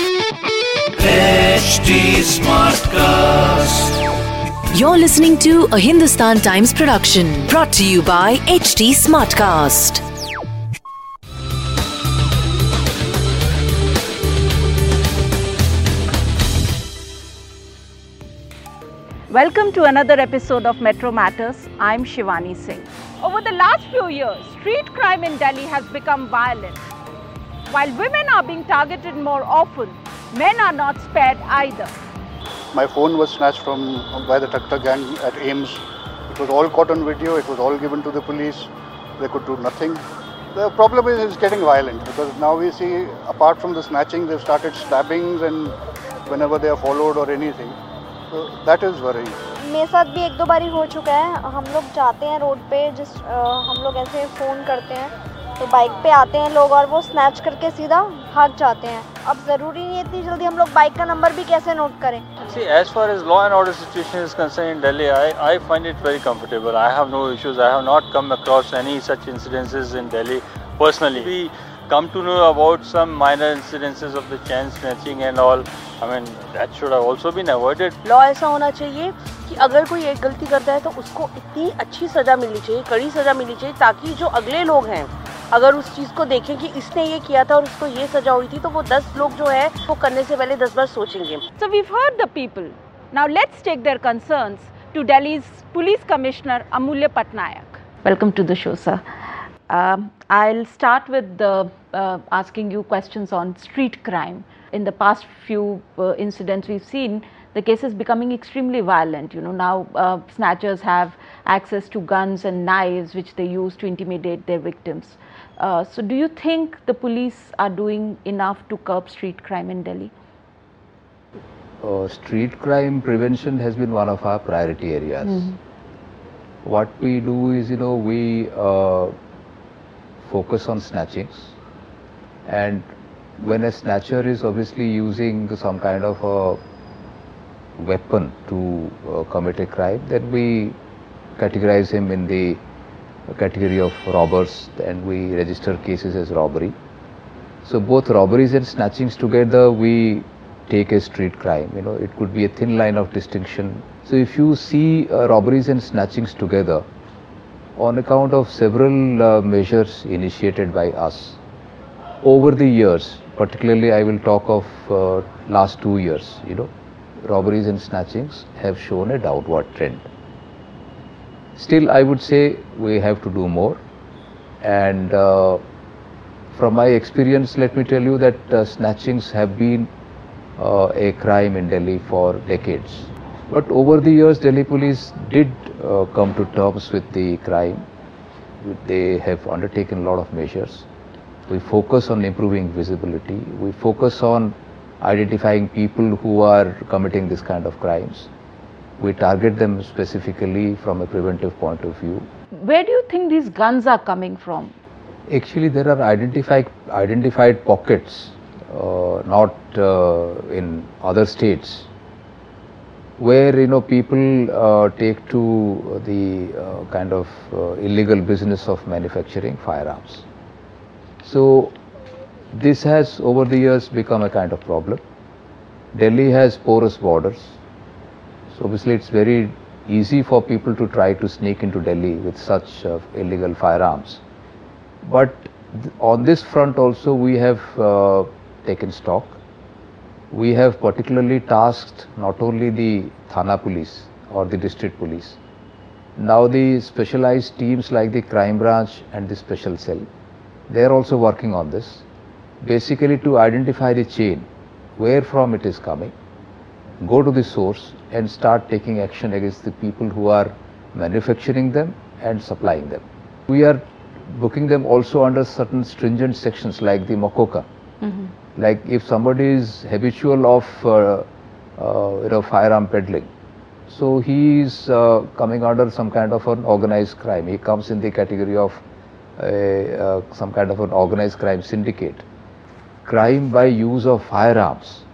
HT Smartcast. You're listening to a Hindustan Times production brought to you by HT Smartcast. Welcome to another episode of Metro Matters. I'm Shivani Singh. Over the last few years, street crime in Delhi has become violent. While women are being targeted more often, men are not spared either. My phone was snatched from by the Takta gang at AIIMS. It was all caught on video, it was all given to the police. They could do nothing. The problem is it's getting violent because now we see, apart from the snatching, they've started stabbings and whenever they are followed or anything. So that is worrying. मेरे साथ भी एक दो बारी हो चुका है हम लोग जाते हैं रोड पे जिस हम लोग ऐसे फ़ोन करते हैं तो बाइक पे आते हैं लोग और वो स्नैच करके सीधा भाग जाते हैं अब ज़रूरी नहीं है इतनी जल्दी हम लोग बाइक का नंबर भी कैसे नोट करें See, as far as law and order situation is concerned in Delhi, I, I find it very comfortable. I have no issues. I have not come across any such incidences in Delhi personally. We come to know about some minor incidences of the chain snatching and all. I mean, that should have also been avoided. Law ऐसा होना चाहिए कि अगर कोई एक गलती करता है तो उसको इतनी अच्छी सज़ा मिलनी चाहिए कड़ी सज़ा मिलनी चाहिए ताकि जो अगले लोग हैं अगर उस चीज़ को देखें कि इसने ये किया था और उसको ये सजा हुई थी तो वो दस लोग जो है वो करने से पहले दस बार सोचेंगे। So we heard the people now let's take their concern to Delhi's police commissioner Amulya Patnaik welcome to the show sir I start with asking you question on street crime in the past few incidents we seen The um, uh, uh, case is becoming extremely violent. You know. Now, uh, snatchers have access to guns and knives, which they use to intimidate their victims. Uh, so, do you think the police are doing enough to curb street crime in Delhi? uh, street crime prevention has been one of our priority areas. What we do is, you know, we uh, focus on snatchings, and when a snatcher is obviously using some kind of a weapon to uh, commit a crime, then we categorize him in the category of robbers, and we register cases as robbery. So both robberies and snatchings together, we take a street crime. You know, it could be a thin line of distinction. So if you see uh, robberies and snatchings together, on account of several uh, measures initiated by us over the years, particularly I will talk of uh, last two years. You know, robberies and snatchings have shown a downward trend. Still, I would say we have to do more, and uh, from my experience, let me tell you that uh, snatchings have been uh, a crime in Delhi for decades. But over the years, Delhi police did uh, come to terms with the crime. They have undertaken a lot of measures. We focus on improving visibility. We focus on identifying people who are committing this kind of crimes. We target them specifically from a preventive point of view. Where do you think these guns are coming from? Actually, there are identified identified pockets, uh, not uh, in other states, where you know people uh, take to the uh, kind of uh, illegal business of manufacturing firearms. So, this has over the years become a kind of problem. Delhi has porous borders, so obviously it's very easy for people to try to sneak into Delhi with such uh, illegal firearms. But th- on this front also we have uh, taken stock. We have particularly tasked not only the Thana police or the district police, now the specialized teams like the crime branch and the special cell, they are also working on this, basically to identify the chain, where from it is coming, go to the source and start taking action against the people who are manufacturing them and supplying them. We are booking them also under certain stringent sections like the MCOCA, Like if somebody is habitual of uh, uh, you know firearm peddling, so he is uh, coming under some kind of an organized crime. He comes in the category of uh, some kind of an organized crime syndicate. Crime by use of firearms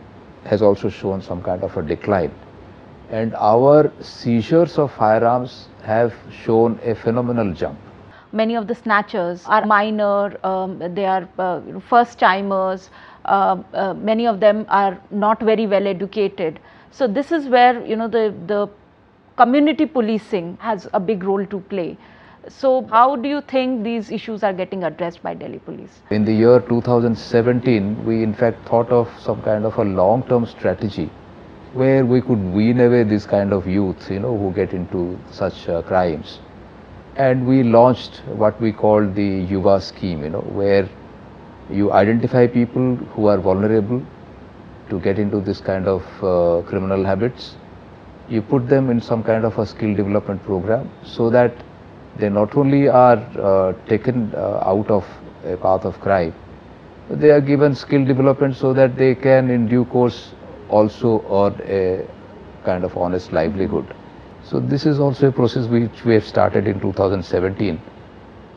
has also shown some kind of a decline. And our seizures of firearms have shown a phenomenal jump. Many of the snatchers are minor, um, they are uh, first timers, uh, uh, many of them are not very well educated. So, this is where you know the, the community policing has a big role to play. So, how do you think these issues are getting addressed by Delhi police? In the year 2017, we in fact thought of some kind of a long term strategy where we could wean away this kind of youth, you know, who get into such uh, crimes. And we launched what we called the Yuva scheme, you know, where you identify people who are vulnerable to get into this kind of uh, criminal habits. You put them in some kind of a skill development program so that they not only are uh, taken uh, out of a path of crime, they are given skill development so that they can in due course also earn a kind of honest livelihood. So this is also a process which we have started in 2017.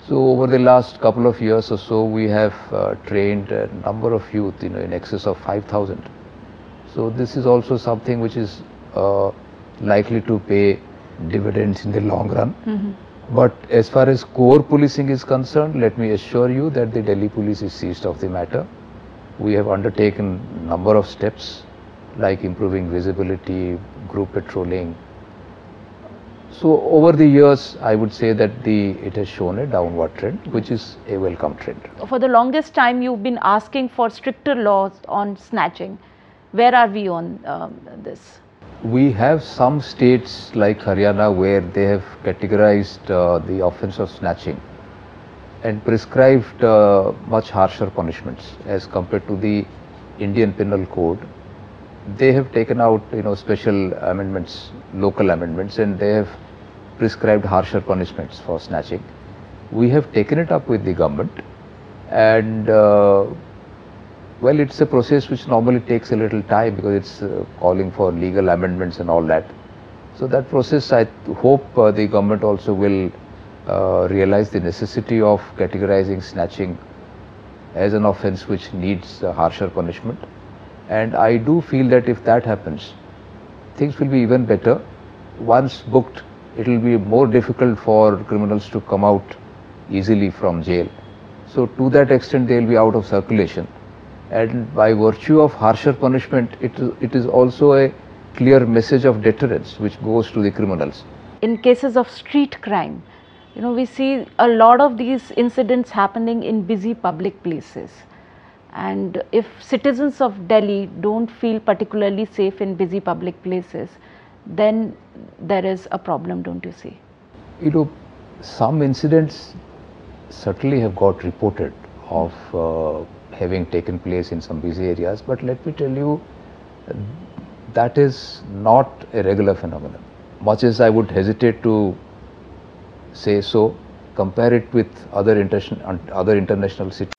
So over the last couple of years or so, we have uh, trained a number of youth, you know, in excess of 5,000. So this is also something which is uh, likely to pay dividends in the long run. Mm-hmm. But as far as core policing is concerned, let me assure you that the Delhi police is seized of the matter. We have undertaken number of steps like improving visibility, group patrolling. So over the years, I would say that the it has shown a downward trend, which is a welcome trend. For the longest time, you've been asking for stricter laws on snatching. Where are we on um, this? We have some states like Haryana where they have categorized uh, the offense of snatching and prescribed uh, much harsher punishments as compared to the Indian Penal Code. They have taken out, you know, special amendments, local amendments, and they have prescribed harsher punishments for snatching. We have taken it up with the government, and uh, well, it's a process which normally takes a little time because it's uh, calling for legal amendments and all that. So that process, I hope uh, the government also will uh, realize the necessity of categorizing snatching as an offence which needs harsher punishment. And I do feel that if that happens, things will be even better. Once booked, it will be more difficult for criminals to come out easily from jail. So to that extent, they will be out of circulation and by virtue of harsher punishment, it, it is also a clear message of deterrence which goes to the criminals. In cases of street crime, you know, we see a lot of these incidents happening in busy public places. And if citizens of Delhi don't feel particularly safe in busy public places, then there is a problem, don't you see? You know, some incidents certainly have got reported of uh, having taken place in some busy areas. But let me tell you, that is not a regular phenomenon. Much as I would hesitate to say so, compare it with other, inter- other international cities.